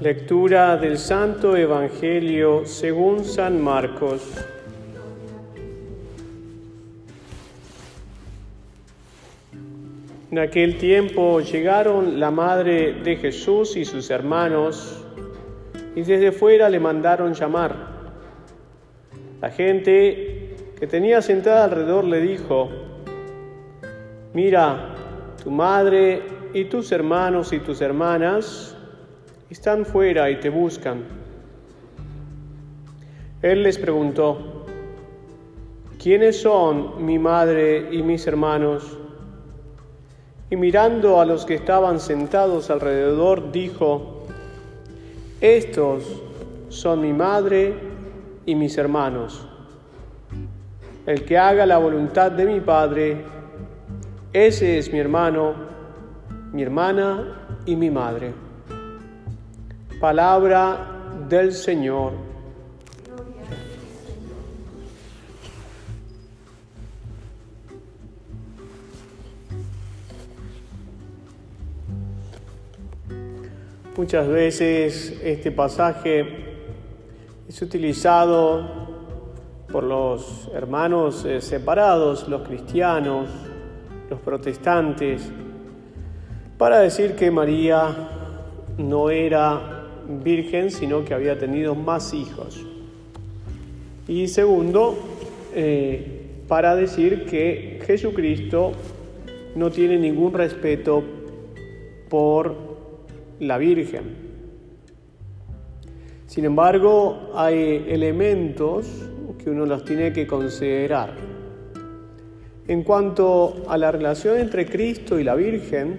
Lectura del Santo Evangelio según San Marcos. En aquel tiempo llegaron la madre de Jesús y sus hermanos y desde fuera le mandaron llamar. La gente que tenía sentada alrededor le dijo, mira, tu madre y tus hermanos y tus hermanas están fuera y te buscan. Él les preguntó, ¿quiénes son mi madre y mis hermanos? Y mirando a los que estaban sentados alrededor, dijo, estos son mi madre y mis hermanos. El que haga la voluntad de mi Padre, ese es mi hermano, mi hermana y mi madre. Palabra del Señor. Muchas veces este pasaje es utilizado por los hermanos eh, separados, los cristianos, los protestantes, para decir que María no era virgen, sino que había tenido más hijos. Y segundo, eh, para decir que Jesucristo no tiene ningún respeto por la Virgen. Sin embargo, hay elementos que uno los tiene que considerar. En cuanto a la relación entre Cristo y la Virgen,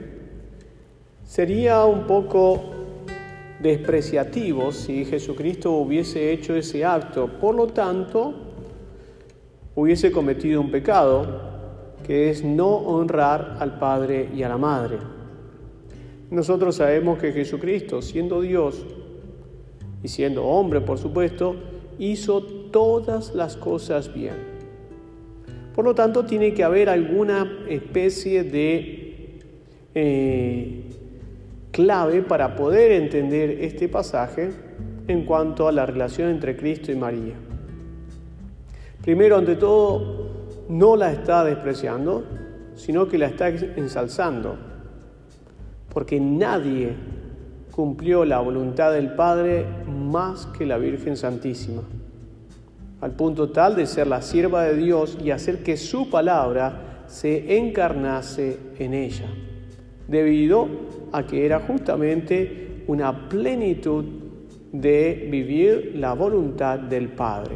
sería un poco despreciativo si Jesucristo hubiese hecho ese acto. Por lo tanto, hubiese cometido un pecado, que es no honrar al Padre y a la Madre. Nosotros sabemos que Jesucristo, siendo Dios y siendo hombre, por supuesto, hizo todas las cosas bien. Por lo tanto, tiene que haber alguna especie de eh, clave para poder entender este pasaje en cuanto a la relación entre Cristo y María. Primero, ante todo, no la está despreciando, sino que la está ensalzando, porque nadie cumplió la voluntad del Padre más que la Virgen Santísima, al punto tal de ser la sierva de Dios y hacer que su palabra se encarnase en ella, debido a que era justamente una plenitud de vivir la voluntad del Padre.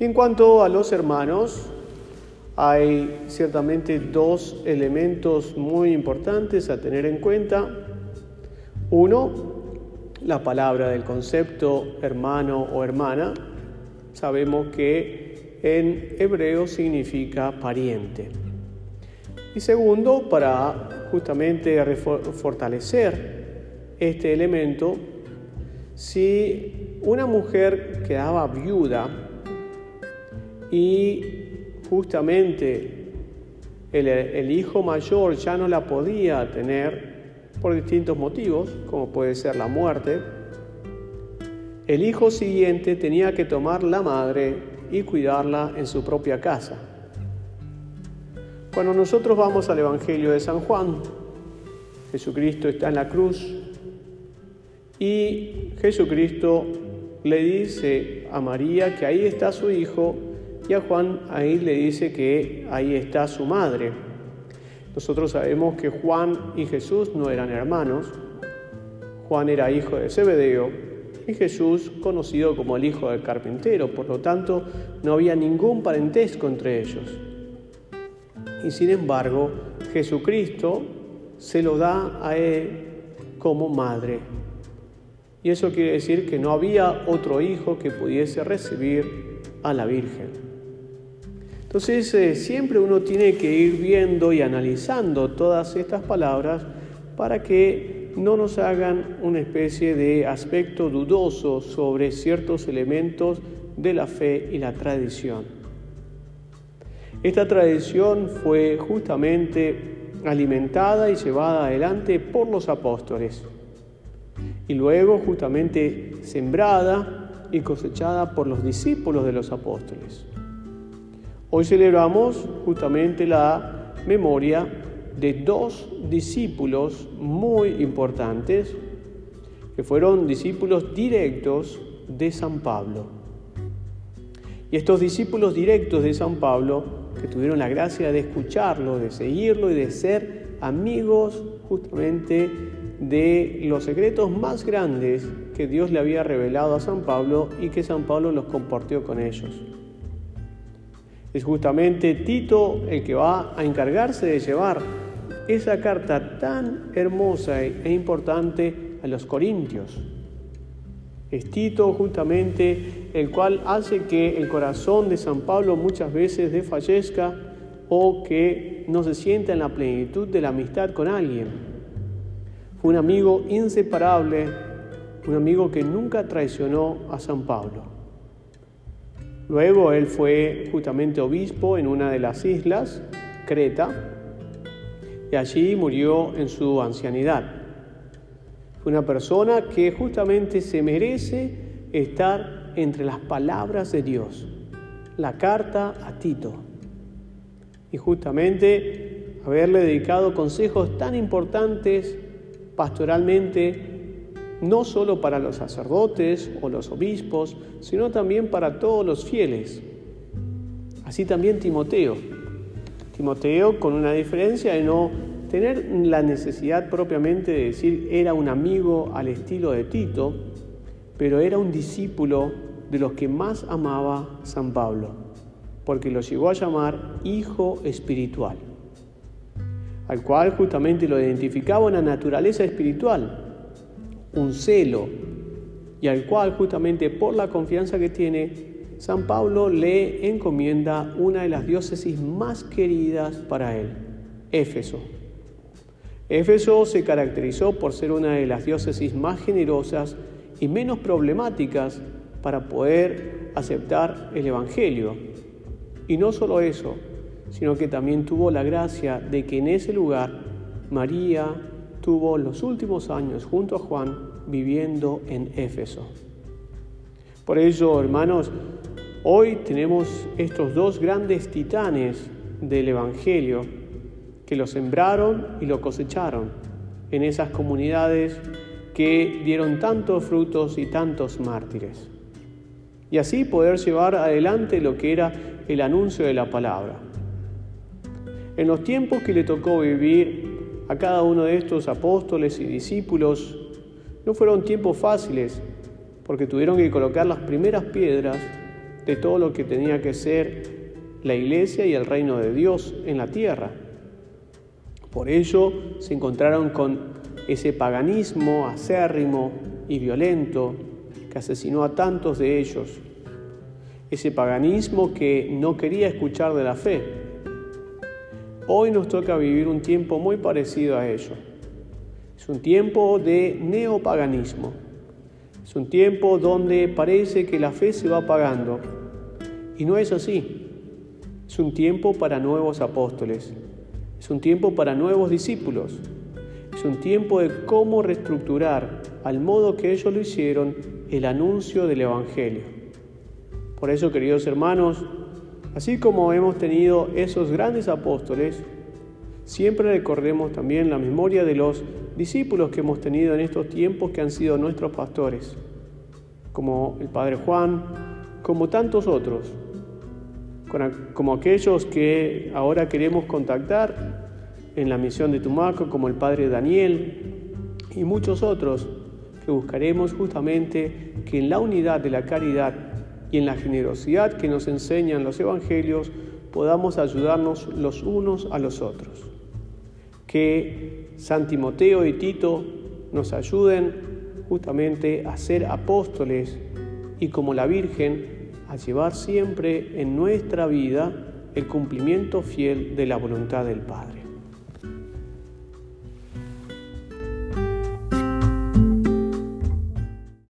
en cuanto a los hermanos, hay ciertamente dos elementos muy importantes a tener en cuenta. Uno, la palabra del concepto hermano o hermana. Sabemos que en hebreo significa pariente. Y segundo, para justamente fortalecer este elemento, si una mujer quedaba viuda y justamente el, hijo mayor ya no la podía tener por distintos motivos, como puede ser la muerte, el hijo siguiente tenía que tomar la madre y cuidarla en su propia casa. Cuando nosotros vamos al Evangelio de San Juan, Jesucristo está en la cruz y Jesucristo le dice a María que ahí está su hijo y a Juan ahí le dice que ahí está su madre. Nosotros sabemos que Juan y Jesús no eran hermanos. Juan era hijo de Zebedeo y Jesús conocido como el hijo del carpintero. Por lo tanto, no había ningún parentesco entre ellos y sin embargo Jesucristo se lo da a él como madre. Y eso quiere decir que no había otro hijo que pudiese recibir a la Virgen. Entonces eh, siempre uno tiene que ir viendo y analizando todas estas palabras para que no nos hagan una especie de aspecto dudoso sobre ciertos elementos de la fe y la tradición. Esta tradición fue justamente alimentada y llevada adelante por los apóstoles. y luego justamente sembrada y cosechada por los discípulos de los apóstoles. Hoy celebramos justamente la memoria de dos discípulos muy importantes que fueron discípulos directos de San Pablo. Y estos discípulos directos de San Pablo, que tuvieron la gracia de escucharlo, de seguirlo y de ser amigos justamente de los secretos más grandes que Dios le había revelado a San Pablo y que San Pablo los compartió con ellos. Es justamente Tito el que va a encargarse de llevar esa carta tan hermosa e importante a los corintios. Es Tito justamente el cual hace que el corazón de San Pablo muchas veces desfallezca o que no se sienta en la plenitud de la amistad con alguien. Fue un amigo inseparable, un amigo que nunca traicionó a San Pablo. Luego él fue justamente obispo en una de las islas, Creta, y allí murió en su ancianidad. Una persona que justamente se merece estar entre las palabras de Dios. La carta a Tito y justamente haberle dedicado consejos tan importantes pastoralmente, no solo para los sacerdotes o los obispos, sino también para todos los fieles. Así también Timoteo. Timoteo con una diferencia de no tener la necesidad propiamente de decir era un amigo al estilo de Tito, pero era un discípulo de los que más amaba San Pablo porque lo llegó a llamar hijo espiritual, al cual justamente lo identificaba una naturaleza espiritual, un celo, y al cual justamente por la confianza que tiene, San Pablo le encomienda una de las diócesis más queridas para él, Éfeso. Éfeso se caracterizó por ser una de las diócesis más generosas y menos problemáticas para poder aceptar el Evangelio, y no solo eso, sino que también tuvo la gracia de que en ese lugar María tuvo los últimos años junto a Juan viviendo en Éfeso. Por ello, hermanos, hoy tenemos estos dos grandes titanes del Evangelio que lo sembraron y lo cosecharon en esas comunidades que dieron tantos frutos y tantos mártires. Y así poder llevar adelante lo que era el anuncio de la palabra. En los tiempos que le tocó vivir a cada uno de estos apóstoles y discípulos, no fueron tiempos fáciles, porque tuvieron que colocar las primeras piedras de todo lo que tenía que ser la iglesia y el reino de Dios en la tierra. Por ello se encontraron con ese paganismo acérrimo y violento que asesinó a tantos de ellos ese paganismo que no quería escuchar de la fe. Hoy nos toca vivir un tiempo muy parecido a ello. Es un tiempo de neopaganismo. Es un tiempo donde parece que la fe se va apagando. Y no es así. Es un tiempo para nuevos apóstoles. Es un tiempo para nuevos discípulos. Es un tiempo de cómo reestructurar, al modo que ellos lo hicieron, el anuncio del Evangelio. Por eso, queridos hermanos, así como hemos tenido esos grandes apóstoles, siempre recordemos también la memoria de los discípulos que hemos tenido en estos tiempos que han sido nuestros pastores, como el Padre Juan, como tantos otros, como aquellos que ahora queremos contactar en la misión de Tumaco, como el Padre Daniel y muchos otros que buscaremos justamente que en la unidad de la caridad y en la generosidad que nos enseñan los evangelios podamos ayudarnos los unos a los otros. Que San Timoteo y Tito nos ayuden justamente a ser apóstoles y como la Virgen a llevar siempre en nuestra vida el cumplimiento fiel de la voluntad del Padre.